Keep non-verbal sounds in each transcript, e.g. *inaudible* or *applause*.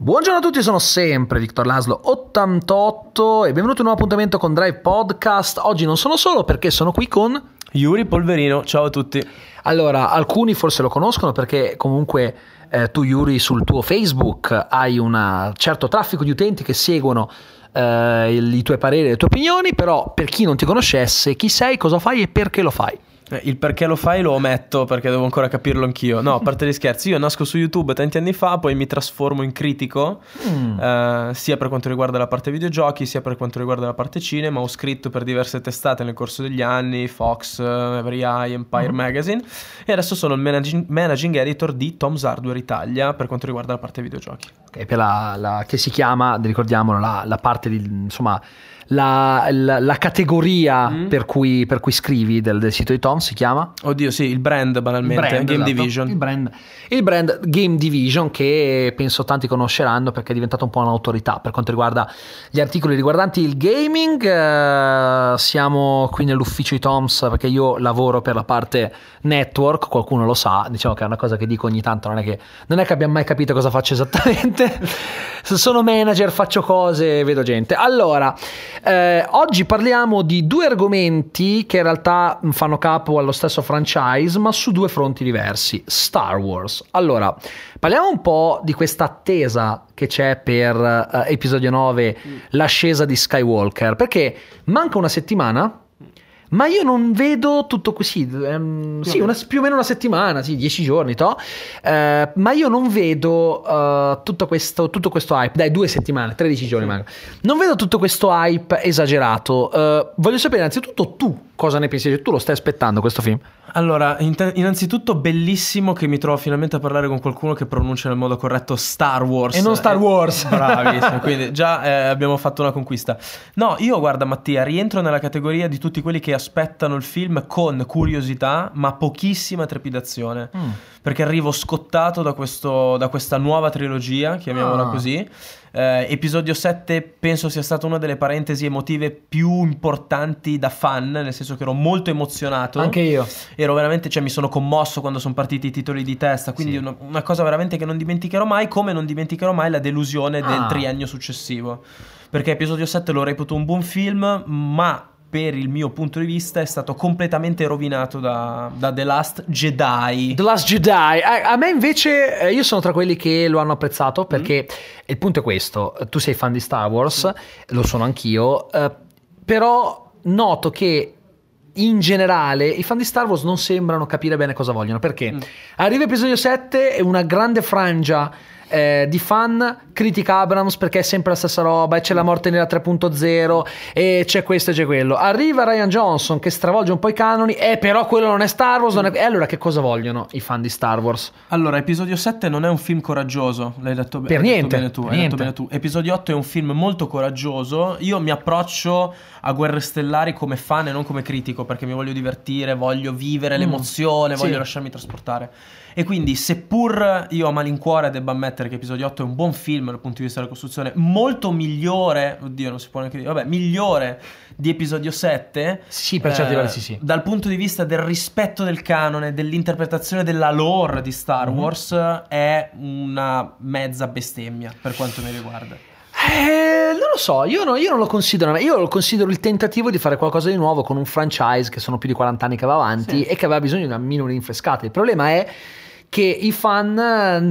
Buongiorno a tutti, sono sempre Victor Laslo 88 e benvenuto in un nuovo appuntamento con Drive Podcast. Oggi non sono solo perché sono qui con Yuri Polverino, ciao a tutti. Allora, alcuni forse lo conoscono perché comunque eh, tu Yuri sul tuo Facebook hai un certo traffico di utenti che seguono eh, i tuoi pareri e le tue opinioni, però per chi non ti conoscesse, chi sei, cosa fai e perché lo fai? Eh, il perché lo fai lo ometto perché devo ancora capirlo anch'io. No, a parte gli scherzi, io nasco su YouTube tanti anni fa, poi mi trasformo in critico, mm. eh, sia per quanto riguarda la parte videogiochi, sia per quanto riguarda la parte cinema. Ho scritto per diverse testate nel corso degli anni, Fox, Every Eye, Empire mm. Magazine, e adesso sono il managing, managing, editor di Tom's Hardware Italia per quanto riguarda la parte videogiochi. Ok, per la, la che si chiama, ricordiamolo, la, la parte di, insomma la, la, la categoria mm. per, cui, per, cui, scrivi del, del, sito di Tom si chiama? Oddio, sì, il brand banalmente, il brand, Game esatto. Division. Il brand, il brand, Game Division che penso tanti conosceranno perché è diventato un po' un'autorità per quanto riguarda gli articoli riguardanti il gaming. Eh, siamo qui nell'ufficio di Toms perché io lavoro per la parte network, qualcuno lo sa, diciamo che è una cosa che dico ogni tanto, non è che, non è che abbia mai capito cosa faccio esattamente. *laughs* Sono manager, faccio cose, vedo gente. Allora, eh, oggi parliamo di due argomenti che in realtà fanno capo allo stesso franchise, ma su due fronti diversi. Star Wars. Allora, parliamo un po' di questa attesa che c'è per uh, episodio 9, mm. l'ascesa di Skywalker, perché manca una settimana ma io non vedo tutto così, ehm, sì, una, più o meno una settimana, sì, dieci giorni, to, eh, ma io non vedo uh, tutto, questo, tutto, questo, hype, dai, due settimane, 13 giorni sì. manca. Non vedo tutto questo hype esagerato. Uh, voglio sapere innanzitutto tu cosa ne pensi? Tu lo stai aspettando questo film? Allora, innanzitutto bellissimo che mi trovo finalmente a parlare con qualcuno che pronuncia nel modo corretto Star Wars. E non Star eh, Wars. Eh, *laughs* bravissimo, quindi *laughs* già eh, abbiamo fatto una conquista. No, io guarda Mattia, rientro nella categoria di tutti quelli che aspettano il film con curiosità, ma pochissima trepidazione. Mm. Perché arrivo scottato da, questo, da questa nuova trilogia, chiamiamola ah. così eh, episodio 7 penso sia stata una delle parentesi emotive più importanti da fan, nel senso che ero molto emozionato. Anche io. Ero veramente, cioè mi sono commosso quando sono partiti i titoli di testa, quindi sì. una, una, cosa veramente che non dimenticherò mai, come non dimenticherò mai la delusione ah. del triennio successivo. Perché episodio 7 lo reputo un buon film, ma per il mio punto di vista è stato completamente rovinato da, da The Last Jedi. The Last Jedi. A, a, me invece, eh, io sono tra quelli che lo hanno apprezzato perché mm. il punto è questo, tu sei fan di Star Wars, mm. lo sono anch'io, eh, però noto che in generale i fan di Star Wars non sembrano capire bene cosa vogliono perché mm. arriva episodio 7 e una grande frangia eh, di fan critica Abrams perché è sempre la stessa roba e c'è la morte nera 3.0 e c'è questo e c'è quello. Arriva Ryan Johnson che stravolge un po' i canoni e eh, però quello non è Star Wars. È... E allora che cosa vogliono i fan di Star Wars? Allora, episodio 7 non è un film coraggioso, l'hai detto, per niente, detto bene tu. Niente. Bene tu. Episodio 8 è un film molto coraggioso. Io mi approccio a Guerre Stellari come fan e non come critico perché mi voglio divertire, voglio vivere mm. l'emozione, voglio sì. lasciarmi trasportare. E quindi, seppur io a malincuore debba ammettere che episodio 8 è un buon film dal punto di vista della costruzione, molto migliore, oddio, non si può neanche dire, vabbè, migliore di episodio 7. Sì, per certi eh, versi sì. Dal punto di vista del rispetto del canone, dell'interpretazione della lore di Star mm-hmm. Wars, è una mezza bestemmia per quanto mi riguarda. Eh, so, io, no, io, non lo considero. Io lo considero il tentativo di fare qualcosa di nuovo con un franchise che sono più di 40 anni che va avanti sì. e che aveva bisogno di una minore rinfrescata. Il problema è che i fan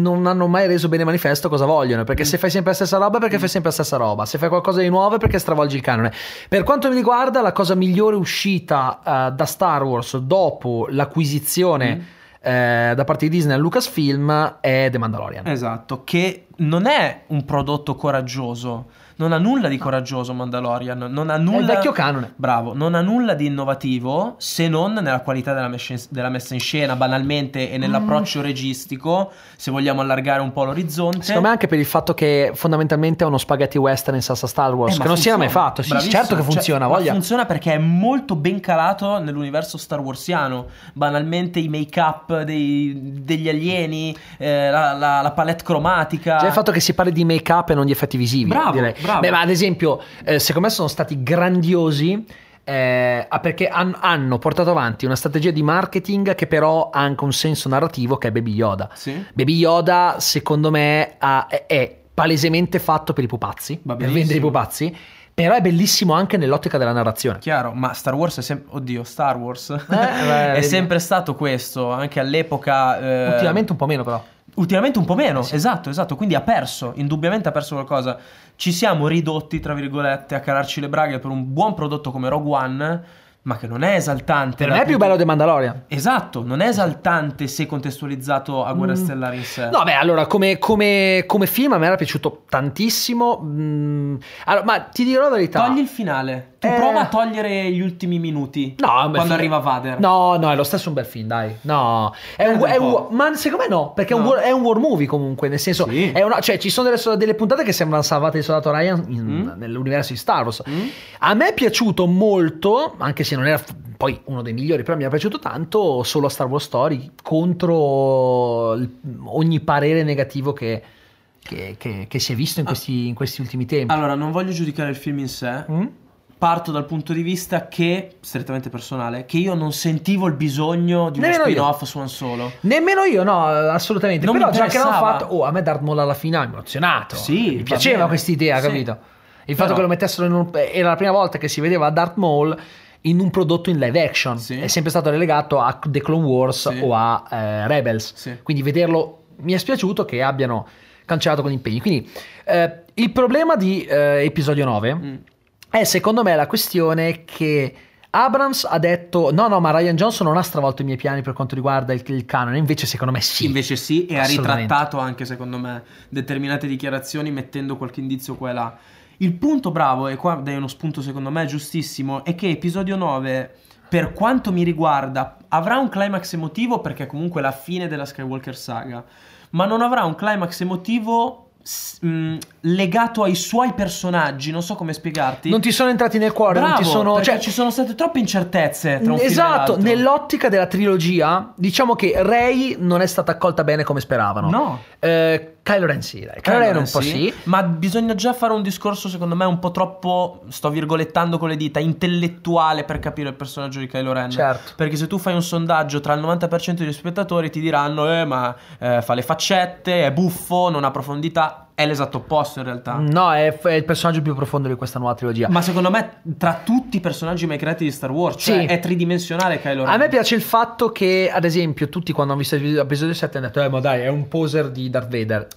non hanno mai reso bene manifesto cosa vogliono. Perché mm. se fai sempre la stessa roba, perché fai sempre la stessa roba. Se fai qualcosa di nuovo, perché stravolgi il canone. Per quanto mi riguarda, la cosa migliore uscita uh, da Star Wars dopo l'acquisizione. Mm. Eh, da parte di Disney a Lucasfilm è The Mandalorian. Esatto, che non è un prodotto coraggioso non ha nulla di coraggioso Mandalorian, non ha nulla... È il vecchio canone. Bravo, non ha nulla di innovativo se non nella qualità della, mes- della messa in scena, banalmente, e nell'approccio mm. registico, se vogliamo allargare un po' l'orizzonte. Secondo me anche per il fatto che fondamentalmente è uno spaghetti western in salsa Star Wars, eh, che non si era mai fatto. Sì, certo che cioè, funziona, cioè, voglia. funziona perché è molto ben calato nell'universo Star Warsiano. Banalmente i make-up dei, degli alieni, eh, la, la, la, palette cromatica. Cioè il fatto che si parli di make-up e non di effetti visivi. Bravo, direi. Bravo. Beh, ma ad esempio, eh, secondo me sono stati grandiosi. Eh, perché han, hanno portato avanti una strategia di marketing che però ha anche un senso narrativo che è Baby Yoda. Sì. Baby Yoda, secondo me, ha, è, è palesemente fatto per i pupazzi, per vendere i pupazzi, però è bellissimo anche nell'ottica della narrazione. Chiaro, ma Star Wars è sempre. Oddio, Star Wars *laughs* beh, è sempre stato questo, anche all'epoca. eh, Ultimamente un po' meno però. Ultimamente un po' meno, Sì. esatto, esatto. Quindi ha perso, indubbiamente ha perso qualcosa. Ci siamo ridotti, tra virgolette, a calarci le braghe per un buon prodotto come Rogue One, ma che non è esaltante. Me è più bello The Mandalorian. Esatto, non è esaltante se contestualizzato a Guerra Mm. Stellare in sé. No, beh, allora, come, come- come film a me era piaciuto tantissimo. Mm, allora, ma ti dirò la verità. Togli il finale. Tu Eh. prova a togliere gli ultimi minuti. No, quando film. arriva Vader. No, no, è lo stesso un bel film, dai. No, è un, è un ma secondo me no, perché è, un, No. war, è un war movie comunque, nel senso, Sì. è una- cioè ci sono delle, delle puntate che sembrano salvate di Soldato Ryan in- Mm. nell'universo di Star Wars. Mm? A me è piaciuto molto, anche se non era poi uno dei migliori, però mi è piaciuto tanto solo a Star Wars Story contro ogni parere negativo che, che- che- che si è visto in Ah. questi, in questi ultimi tempi. Allora, non voglio giudicare il film in sé. Mm? Parto dal punto di vista che, strettamente personale, che io non sentivo il bisogno di uno Nemmeno io. spin-off su Han Solo. Nemmeno io, no, assolutamente. Non Però già che l'hanno fatto, oh, a me Darth Maul alla fine ha emozionato. Sì, mi va piaceva questa idea, Sì. capito? Il Però- fatto che lo mettessero in un. Era la prima volta che si vedeva Darth Maul in un prodotto in live action. Sì. È sempre stato relegato a The Clone Wars Sì. o a eh, Rebels. Sì. Quindi vederlo mi è spiaciuto che abbiano cancellato con impegni. Quindi eh, il problema di eh, episodio 9 Mm. È secondo me la questione che Abrams ha detto no no ma Ryan Johnson non ha stravolto i miei piani per quanto riguarda il, il canone. Invece secondo me sì. Invece sì, e ha ritrattato anche, secondo me, determinate dichiarazioni mettendo qualche indizio qua e là. Il punto bravo, e qua dai uno spunto secondo me giustissimo, è che episodio 9, per quanto mi riguarda, avrà un climax emotivo perché è comunque la fine della Skywalker saga, ma non avrà un climax emotivo mh, legato ai suoi personaggi, non so come spiegarti. non ti sono entrati nel cuore Bravo, non ti sono cioè, ci sono state troppe incertezze tra un esatto nell'ottica della trilogia diciamo che Rey non è stata accolta bene come speravano No. Eh, Kylo Ren sì dai. Kylo Ren un po' sì Ma bisogna già fare un discorso, secondo me, un po' troppo, sto virgolettando con le dita, intellettuale per capire il personaggio di Kylo Ren. Certo. Perché se tu fai un sondaggio tra il 90% degli spettatori ti diranno, eh, ma eh, fa le faccette, è buffo, non ha profondità. È l'esatto opposto in realtà. no è, è il personaggio più profondo di questa nuova trilogia Ma secondo me, tra tutti i personaggi mai creati di Star Wars, cioè Sì. è tridimensionale Kylo Ren. A me piace il fatto che, ad esempio, tutti quando hanno visto l'episodio 7 hanno detto: Eh, ma dai, è un poser di Darth Vader.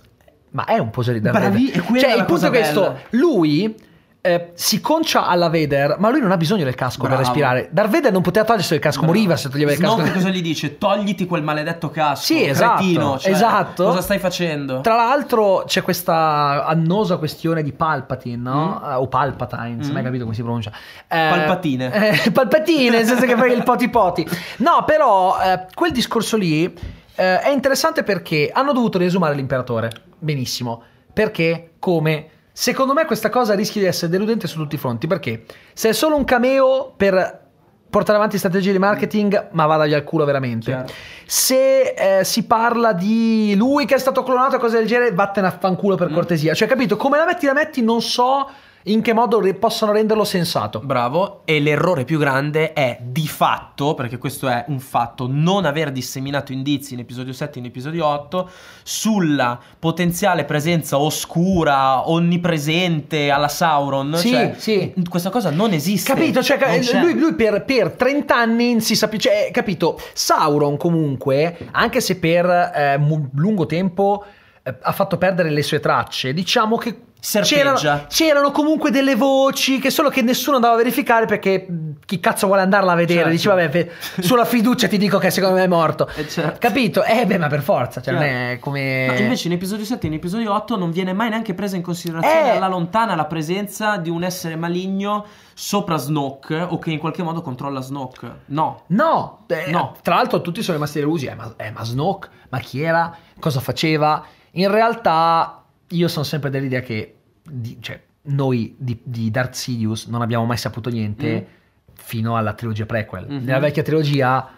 Ma è un poser di Darth Bravi- Vader. Cioè, il punto è questo: lui. Eh, si concia alla Vader, ma lui non ha bisogno del casco Bravo. per respirare. Darth Vader non poteva togliersi il casco, moriva se toglieva il Snoke casco. cosa gli dice? Togliti quel maledetto casco. Sì, esatto, cretino, cioè, esatto. Cosa stai facendo? Tra l'altro c'è questa annosa questione di Palpatine, no? Eh, o Palpatine, non Mm. mai capito come si pronuncia. Eh, Palpatine. eh, Palpatine, nel senso che fai il poti poti. No, però eh, quel discorso lì eh, è interessante perché hanno dovuto riesumare l'imperatore. Benissimo. Perché? Come? Secondo me questa cosa rischia di essere deludente su tutti i fronti. Perché? Se è solo un cameo per portare avanti strategie di marketing, ma vada via al culo veramente. Chiaro. Se eh, si parla di lui che è stato clonato e cose del genere, vattene a fanculo per Mm. cortesia. Cioè, capito? Come la metti, la metti, non so in che modo re- possano renderlo sensato. Bravo, e l'errore più grande è di fatto, perché questo è un fatto, non aver disseminato indizi in episodio 7 e in episodio 8 sulla potenziale presenza oscura, onnipresente alla Sauron. Sì, cioè, sì. Questa cosa non esiste. Capito? Cioè, c'è. lui, lui per, per 30 anni si sa più. Cioè, capito? Sauron, comunque, anche se per eh, lungo tempo eh, ha fatto perdere le sue tracce, diciamo che. C'erano, c'erano comunque delle voci che solo che nessuno andava a verificare perché chi cazzo vuole andarla a vedere? Certo. Dici, vabbè, fe- sulla fiducia ti dico che secondo me è morto. Eh, certo. Capito? Eh, beh, ma per forza, cioè, non Chiaro. è come. Ma invece in episodio 7 e in episodio 8 non viene mai neanche presa in considerazione Eh. alla lontana la presenza di un essere maligno sopra Snoke o che in qualche modo controlla Snoke. No. No, eh, No. tra l'altro tutti sono rimasti delusi. Eh, ma, eh, ma Snoke, ma chi era? Cosa faceva? In realtà io sono sempre dell'idea che di- cioè, noi di, di Darth Sidious non abbiamo mai saputo niente Mm. fino alla trilogia prequel. Mhm. Nella vecchia trilogia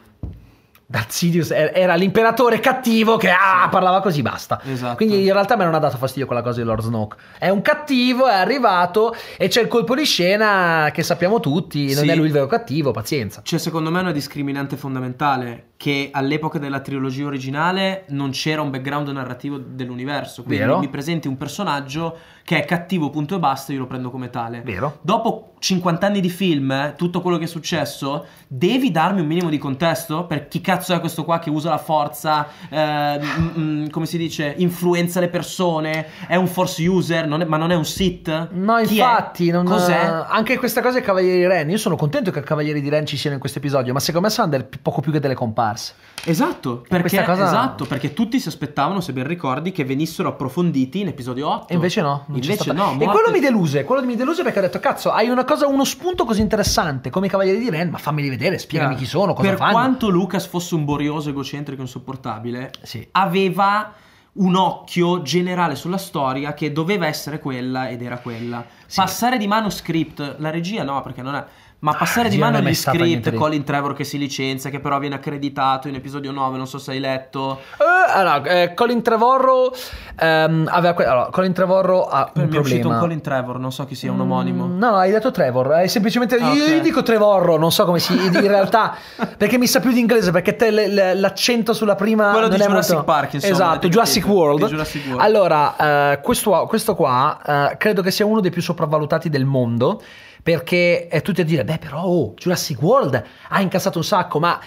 Darth Sidious er- era l'imperatore cattivo che ah, parlava così, basta. Esatto. Quindi in realtà a me non ha dato fastidio quella cosa di Lord Snoke. È un cattivo, è arrivato e c'è il colpo di scena che sappiamo tutti, non Sì. è lui il vero cattivo, pazienza. C'è secondo me una discriminante fondamentale che all'epoca della trilogia originale non c'era un background narrativo dell'universo. Quindi Vero. mi presenti un personaggio che è cattivo punto e basta, io lo prendo come tale. Vero? Dopo 50 anni di film, tutto quello che è successo, devi darmi un minimo di contesto per chi cazzo è questo qua che usa la forza, eh, mm, mm, come si dice, influenza le persone, è un force user, non è- ma non è un Sith? No, Chi infatti, non- Cos'è? anche questa cosa è Cavalieri di Ren. Io sono contento che Cavalieri di Ren ci siano in questo episodio, ma secondo me saranno del- poco più che delle comparse. Esatto, perché, cosa- esatto, perché tutti si aspettavano, se ben ricordi, che venissero approfonditi in episodio 8. E invece no. Invece no. E morte- quello mi deluse. Quello mi deluse perché ho detto: Cazzo, hai una cosa, uno spunto così interessante come i Cavalieri di Ren, ma fammeli vedere, spiegami chi sono, cosa per fanno. quanto Lucas fosse un borioso, egocentrico, insopportabile, Sì. aveva un occhio generale sulla storia che doveva essere quella ed era quella. Sì. Passare di mano script, la regia no, perché non è. Ma passare di regia non mano gli script, di- Colin Trevor che si licenzia, che però viene accreditato in episodio 9, non so se hai letto. Eh, allora, eh, Colin Trevorrow ehm, aveva que- allora, Colin Trevorrow ha Per un me è uscito problema. un Colin Trevor, non so chi sia, un omonimo. Mm, No, no, hai detto Trevor. È semplicemente. Ah, io, io dico Trevorro, non so come si. In *laughs* realtà. perché mi sa più di inglese. Perché te le- le- l'accento sulla prima. Quello non di è Jurassic molto- Park, insomma, Esatto, Jurassic? World. Di Jurassic World. Allora, eh, questo, questo qua eh, credo che sia uno dei più sopravvalutati del mondo. Perché è tutti a dire: Beh, però, oh, Jurassic World ha incassato un sacco, ma.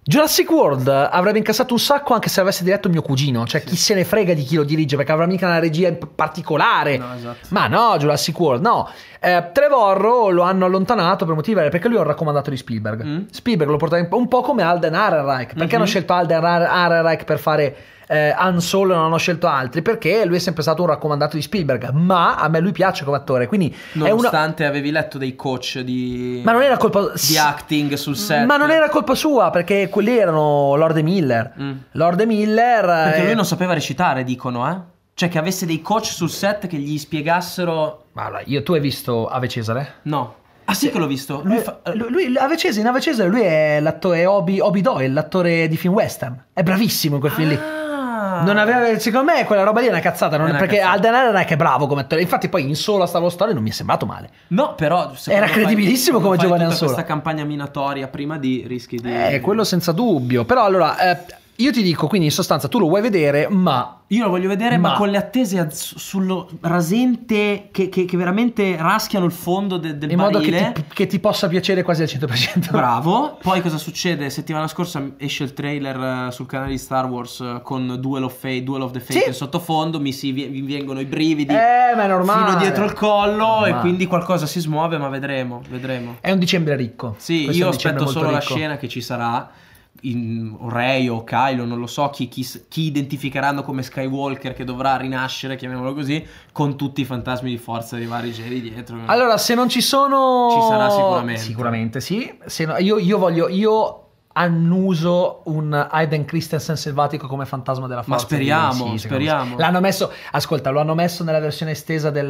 Jurassic World avrebbe incassato un sacco anche se avesse diretto mio cugino, cioè chi se ne frega di chi lo dirige perché avrà mica una regia particolare. No, esatto. Ma no, Jurassic World, no. Eh, Trevorrow lo hanno allontanato per motivi perché lui un raccomandato di Spielberg. Mm. Spielberg lo portava in- un po' come Alden Ehrenreich. Perché Mhm. hanno scelto Alden Ehrenreich per fare eh, Han Solo e non hanno scelto altri? Perché lui è sempre stato un raccomandato di Spielberg, ma a me lui piace come attore, quindi è una... Nonostante avevi letto dei coach di, Ma non era colpa di acting sul set. Ma non era colpa sua, perché quelli erano Lord e Miller. Mm. Lord e Miller... Perché eh, lui non sapeva recitare, dicono, eh? Cioè che avesse dei coach sul set che gli spiegassero... Ma allora, io, tu hai visto Ave Cesare? No. Ah sì che l'ho visto. Lui Eh, fa- lui, lui- Ave Cesare, in Ave Cesare lui è l'attore Obi, Obi Doyle, l'attore di film western. È bravissimo in quel film lì. Non aveva, secondo me quella roba lì è una cazzata, non- È una perché cazzata. Alden Ehrenreich è bravo come attore. Infatti poi in solo a Star Wars Story non mi è sembrato male. No, però... Era credibilissimo come giovane Han Solo. questa campagna minatoria prima di rischi di... Eh, quello senza dubbio. Però allora, eh, io ti dico, quindi in sostanza tu lo vuoi vedere, ma... Io lo voglio vedere, ma, Ma- con le attese az- sullo rasente che, che- che veramente raschiano il fondo de- del In modo che barile. ti, che ti possa piacere quasi al 100%. Bravo. Poi cosa succede? Settimana scorsa esce il trailer eh, sul canale di Star Wars eh, con Duel of Fate, Duel of the Fate Sì. in sottofondo. Mi, si, mi vengono i brividi Eh, ma è normale. fino dietro il collo e quindi qualcosa si smuove, ma vedremo, vedremo. È un dicembre ricco. Sì, Questo io aspetto solo la ricco. scena che ci sarà. In Rey o Kylo, non lo so chi, chi, chi identificheranno come Skywalker che dovrà rinascere, chiamiamolo così, con tutti i fantasmi di forza dei vari Jedi dietro. Allora, se non ci sono. Ci sarà sicuramente. Sicuramente sì. Se no- io, io voglio. Io annuso un Aiden Christensen selvatico come fantasma della Ma forza. speriamo, Sì, speriamo. L'hanno messo. Ascolta, lo hanno messo nella versione estesa del,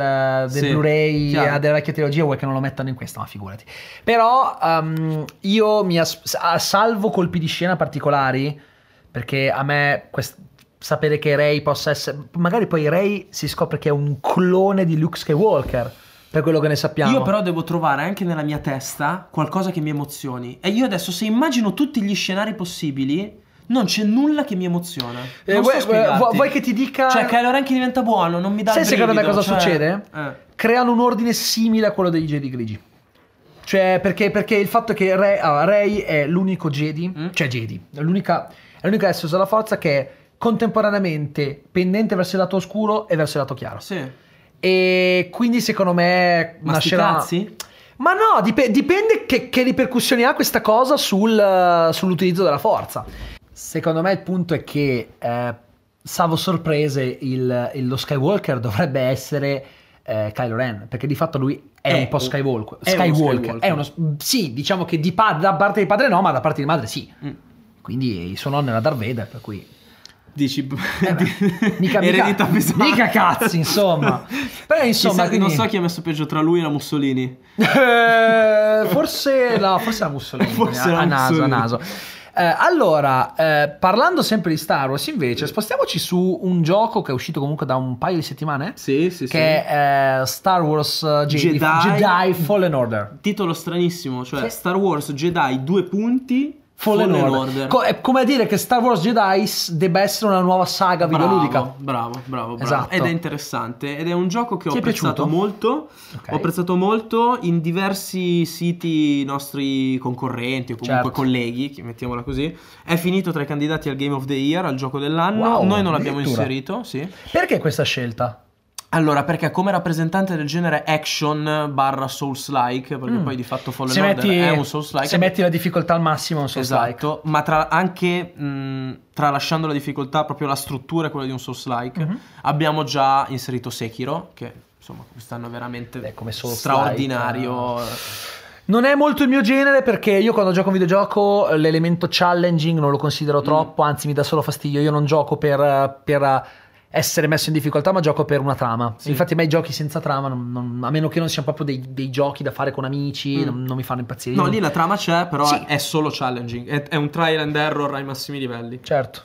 del Sì, Blu-ray chiaro. della vecchia trilogia. Vuoi che non lo mettano in questa? Ma figurati. Però ehm, io mi as- salvo colpi di scena particolari. Perché a me. quest- Sapere che Ray possa essere. Magari poi Ray si scopre che è un clone di Luke Skywalker. Per quello che ne sappiamo. Io però devo trovare anche nella mia testa qualcosa che mi emozioni. E io adesso se immagino tutti gli scenari possibili, non c'è nulla che mi emoziona. Eh, vuoi, vuoi- che ti dica. Cioè Kylo Ren che diventa buono, non mi dà Sai secondo me cosa cioè- succede? Eh. Creano un ordine simile a quello dei Jedi grigi. Cioè, perché, perché il fatto che Rey, allora, Rey è l'unico Jedi, Mm. cioè Jedi, è l'unica, è l'unica essere della forza che è contemporaneamente pendente verso il lato oscuro e verso il lato chiaro. Sì. E quindi secondo me Ma nascerà... Ma no, dip- dipende che, che ripercussioni ha questa cosa sul- sull'utilizzo della forza. Secondo me il punto è che, eh, salvo sorprese, il, il- lo Skywalker dovrebbe essere eh, Kylo Ren, perché di fatto lui è, È un po' Skywalker. è uno Skywalker. Skywalker. È uno- sì, diciamo che di pa- da parte di padre no, ma da parte di madre sì. Mm. Quindi il suo nonno era Darth Vader, per cui... Dici *laughs* Eh beh, mica, eredità mica, pesante. mica cazzi, insomma. Però insomma, quindi... non so chi ha messo peggio tra lui e la Mussolini. *laughs* Eh, forse no, forse la Mussolini *laughs* Forse a, la a naso, a naso. Eh, allora, eh, parlando sempre di Star Wars, invece, spostiamoci su un gioco che è uscito comunque da un paio di settimane. Sì, sì, che è eh, Star Wars uh, Jedi, Jedi- Jedi Fallen Order. Titolo stranissimo, cioè Sì. Star Wars Jedi due punti Fallen, Order. Co- è come dire che Star Wars Jedi debba essere una nuova saga videoludica. Bravo, bravo, bravo, bravo. Esatto. Ed è interessante. Ed è un gioco che ho Ti è apprezzato piaciuto? molto. Ok. Ho apprezzato molto in diversi siti nostri concorrenti o comunque Certo. colleghi, mettiamola così. È finito tra i candidati al Game of the Year, al gioco dell'anno. Wow, Noi non l'abbiamo inserito, sì. Perché questa scelta? Allora, perché come rappresentante del genere action barra Souls-like, perché poi di fatto Fallen Mm. Se metti, è un Souls-like. se metti la difficoltà al massimo, non so Esatto, ma tra, anche mh, tralasciando la difficoltà, proprio la struttura è quella di un Souls-like, Mhm. abbiamo già inserito Sekiro, che insomma quest'anno è veramente Beh, come Souls-like, straordinario. Non è molto il mio genere perché io quando gioco un videogioco l'elemento challenging non lo Mm. considero troppo, anzi mi dà solo fastidio. Io non gioco per, per essere messo in difficoltà, ma gioco per una trama. Sì. Infatti a me i giochi senza trama, non- non- a meno che non siano proprio dei, dei giochi da fare con amici, Mm. non, non mi fanno impazzire. No, lì la trama c'è, però Sì. è solo challenging, è, è un trial and error ai massimi livelli. Certo.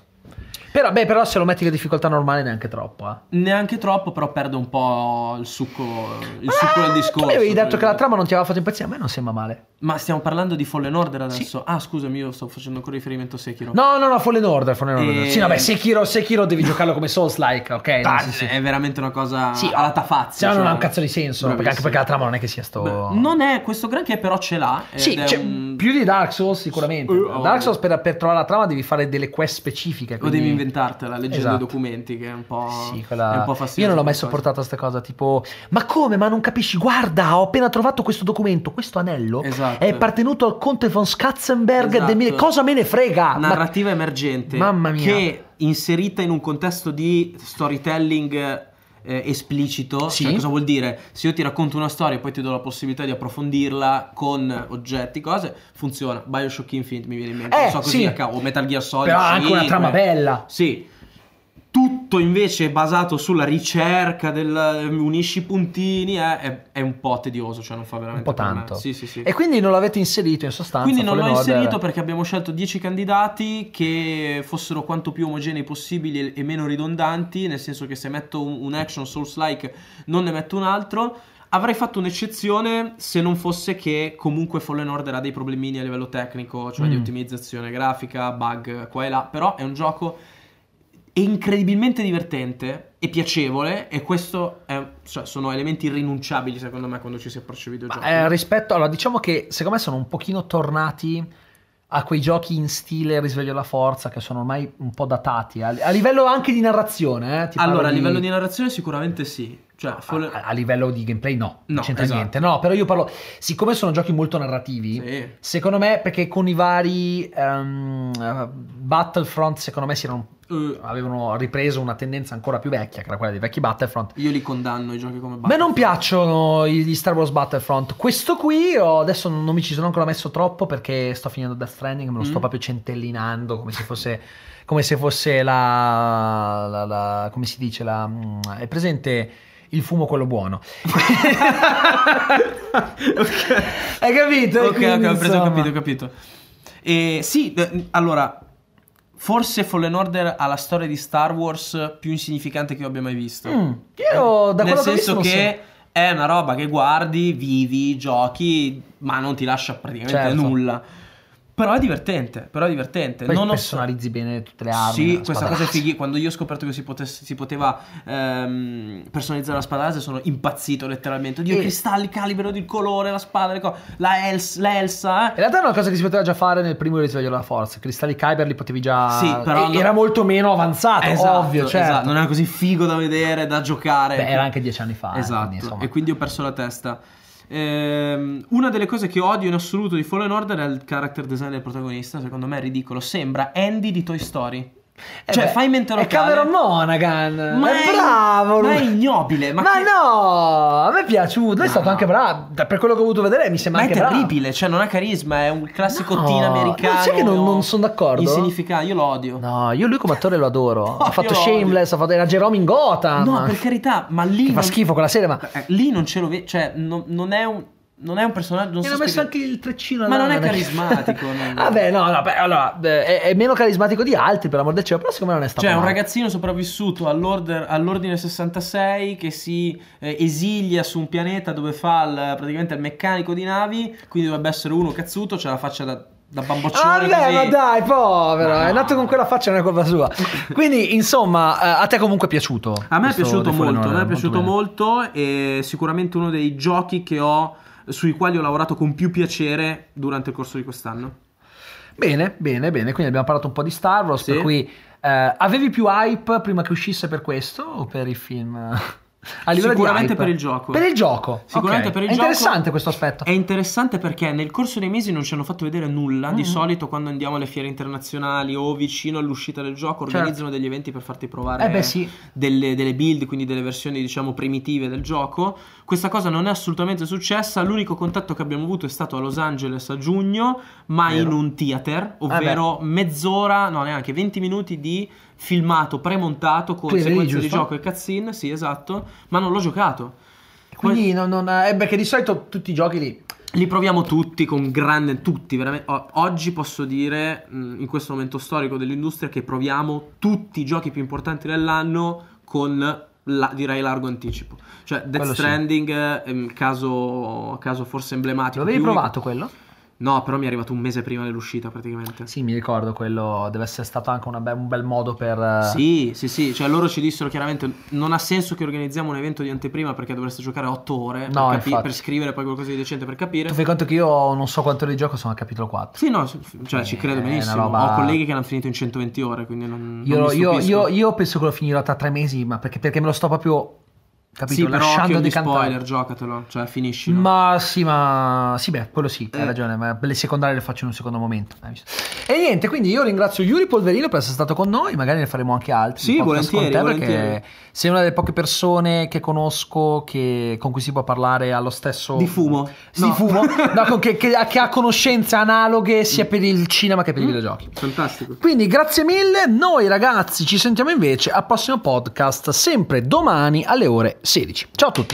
Però, beh, però se lo metti a difficoltà normale neanche troppo. Eh. Neanche troppo, però perde un po' il succo, il succo del Ah, discorso. Tu avevi detto che la tra trama non ti aveva fatto impazzire, a me non sembra male. Ma stiamo parlando di Fallen Order adesso? Ah, scusami, io sto facendo ancora riferimento a Sekiro. No, no, no, Fallen Order, Fallen Order. E- Sì, vabbè, Sekiro, Sekiro devi giocarlo come Souls-like, ok? Ah, sì, sì. È veramente una cosa Sì, alla tafazzi. Se no non cioè. ha un cazzo di senso, perché anche perché la trama non è che sia sto... Beh, non è questo granché, però ce l'ha. Sì, cioè, un- più di Dark Souls sicuramente. Sì, oh, Dark. Souls per, per trovare la trama devi fare delle quest specifiche. O quindi- devi inventartela leggendo Esatto. i documenti, che è un po'. Sì, quella- è un po' fastidioso. Io non l'ho mai sopportata questa cosa, tipo, ma come? Ma non capisci? Guarda, ho appena trovato questo documento, questo anello Esatto. è appartenuto al conte von Skatzenberg. Esatto. de mille- Cosa me ne frega? Ma- Narrativa emergente. Mamma mia. Che inserita in un contesto di storytelling. Eh, esplicito, Sì. cioè cosa vuol dire? Se io ti racconto una storia e poi ti do la possibilità di approfondirla con oggetti, cose, funziona. Bioshock Infinite mi viene in mente, Eh, non so così sì. o Metal Gear Solid. Però anche una 5. trama bella. Sì. Tutto invece basato sulla ricerca del unisci i puntini è, è- è un po' tedioso, cioè non fa Un veramente po' per me. tanto. Sì, sì, sì. E quindi non l'avete inserito in sostanza. Quindi non l'ho Order. inserito perché abbiamo scelto 10 candidati che fossero quanto più omogenei possibili e- e meno ridondanti, nel senso che se metto un, un action Souls-like non ne metto un altro. Avrei fatto un'eccezione se non fosse che comunque Fallen Order ha dei problemini a livello tecnico, cioè di Mm. ottimizzazione grafica, bug qua e là, però è un gioco incredibilmente divertente e piacevole e questo è- cioè, sono elementi irrinunciabili secondo me quando ci si approccia ai videogiochi. Eh, rispetto, allora, diciamo che secondo me sono un pochino tornati a quei giochi in stile Risveglio alla Forza che sono ormai un po' datati. A, a livello anche di narrazione, eh, allora, a livello di narrazione sicuramente sì. Cioè, Fallen- a, a livello di gameplay no, non No, c'entra esatto. niente. No, però io parlo, siccome sono giochi molto narrativi, Sì. secondo me perché con i vari eh, Battlefront, secondo me si erano, Eh, avevano ripreso una tendenza ancora più vecchia, che era quella dei vecchi Battlefront. io li condanno i giochi come A me non piacciono gli Star Wars Battlefront. Questo qui oh, adesso non mi ci sono ancora messo troppo perché sto finendo Death Stranding, me lo sto Mm. proprio centellinando come se fosse come se fosse la, la- la- come si dice la mm, è presente il fumo quello buono. *laughs* Hai capito? Ok, quindi, ok, ho preso, ho capito, ho capito. E sì, allora, forse Fallen Order ha la storia di Star Wars più insignificante che io abbia mai visto. Mm, io da Nel che senso che sem- è una roba che guardi, vivi, giochi, ma non ti lascia praticamente Certo. nulla. Però è divertente, però è divertente. poi non personalizzi bene tutte le armi. Sì, questa cosa è fighi. Quando io ho scoperto che si, potesse- si poteva ehm, personalizzare la spada laser, sono impazzito letteralmente. Oddio, E- i cristalli calibrano il colore, la spada, cose. La, Els- la Elsa, In eh. realtà è una cosa che si poteva già fare nel primo risveglio della forza. Cristalli Kyber li potevi già. Sì, però e- no- Era molto meno avanzato, Esatto, ovvio. Certo. esatto. Non era così figo da vedere, da giocare. Beh, era anche dieci anni fa. eh, Esatto, quindi, insomma. e quindi ho perso la testa. Ehm, una delle cose che odio in assoluto di Fallen Order è il character design del protagonista. Secondo me è ridicolo. Sembra Andy di Toy Story. Eh cioè, beh, fai mente È locale. Cameron Monaghan. Ma è è- bravo. ma lui. è ignobile, ma Ma, che- no, a me è piaciuto. Lui è No. stato anche bravo. Per quello che ho avuto vedere, mi sembra Ma è anche bravo. terribile, cioè non ha carisma, è un classico No, teen americano. no, sai che non- non son d'accordo? Insignificante, io lo odio. No, io lui come attore lo adoro. *laughs* No, ha fatto odio. Shameless, ha fatto, era Jerome in Gotham. No, per carità, ma lì Che fa non- schifo quella serie, ma lì non ce lo vedo, cioè non, non è un non è un personaggio. Non Mi so hanno messo anche il treccino Ma non è carismatico, non- *laughs* Vabbè, no, no, beh, allora, beh, è, è meno carismatico di altri, per l'amor del cielo, però secondo me non è stato Cioè, un male. ragazzino sopravvissuto all'order- all'ordine 66 che si eh, esilia su un pianeta dove fa il- praticamente il meccanico di navi, quindi dovrebbe essere uno cazzuto, c'ha la faccia da, da Ah, bamboccione beh, così. ma dai, povero, Ma è no. nato con quella faccia, non è colpa sua. *laughs* Quindi, insomma, eh, a te comunque è piaciuto. A me è piaciuto molto, a me è piaciuto bene. molto e sicuramente uno dei giochi che ho sui quali ho lavorato con più piacere durante il corso di quest'anno. Bene, bene, bene. Quindi abbiamo parlato un po' di Star Wars. Sì. Per cui eh, avevi più hype prima che uscisse per questo o per i film? Sicuramente per il gioco. Per il gioco. Sicuramente ok. per il È gioco. interessante questo aspetto. È interessante perché nel corso dei mesi non ci hanno fatto vedere nulla. Di Mhm. solito, quando andiamo alle fiere internazionali o vicino all'uscita del gioco, Certo. organizzano degli eventi per farti provare Eh beh, sì. delle, delle build, quindi delle versioni, diciamo, primitive del gioco. Questa cosa non è assolutamente successa. L'unico contatto che abbiamo avuto è stato a Los Angeles a giugno, ma Vero. in un theater, ovvero mezz'ora, no, neanche 20 minuti di filmato premontato con lì, sequenze di gioco e cutscene. Sì, esatto, ma non l'ho giocato. Quindi non, non, eh, perché di solito tutti i giochi lì. Li proviamo tutti con grande, tutti veramente. o- Oggi posso dire, mh, in questo momento storico dell'industria, che proviamo tutti i giochi più importanti dell'anno con, la- direi, largo anticipo. Cioè, Death Quello sì. Stranding, è un caso, caso forse emblematico. Lo avevi più unico. provato quello? No, però mi è arrivato un mese prima dell'uscita praticamente. Sì, mi ricordo quello. Deve essere stato anche be- un bel modo per. eh, Sì, sì, sì, cioè loro ci dissero chiaramente non ha senso che organizziamo un evento di anteprima perché dovreste giocare 8 ore No, per, capi- per scrivere poi qualcosa di decente per capire. Tu fai conto che io non so quanto ore di gioco sono al capitolo 4. Sì, no, cioè ci credo benissimo. roba- Ho colleghi che l'hanno finito in 120 ore, quindi non, non Io, mi io, io, io penso che lo finirò tra tre mesi, ma perché, perché me lo sto proprio. Capito? Sì, però lasciando decantare. spoiler, giocatelo, cioè finiscilo. Ma sì, ma sì, beh, quello sì, hai Eh. ragione, ma le secondarie le faccio in un secondo momento. hai? E niente, quindi io ringrazio Yuri Polverino per essere stato con noi, magari ne faremo anche altri. Sì, volentieri, te, perché volentieri. sei una delle poche persone che conosco che- con cui si può parlare allo stesso Di fumo? Sì, No. di fumo, *laughs* no, con- che, che- che ha conoscenze analoghe sia per il cinema che per i videogiochi. Fantastico. Quindi grazie mille, noi ragazzi ci sentiamo invece al prossimo podcast, sempre domani alle ore 16. Ciao a tutti.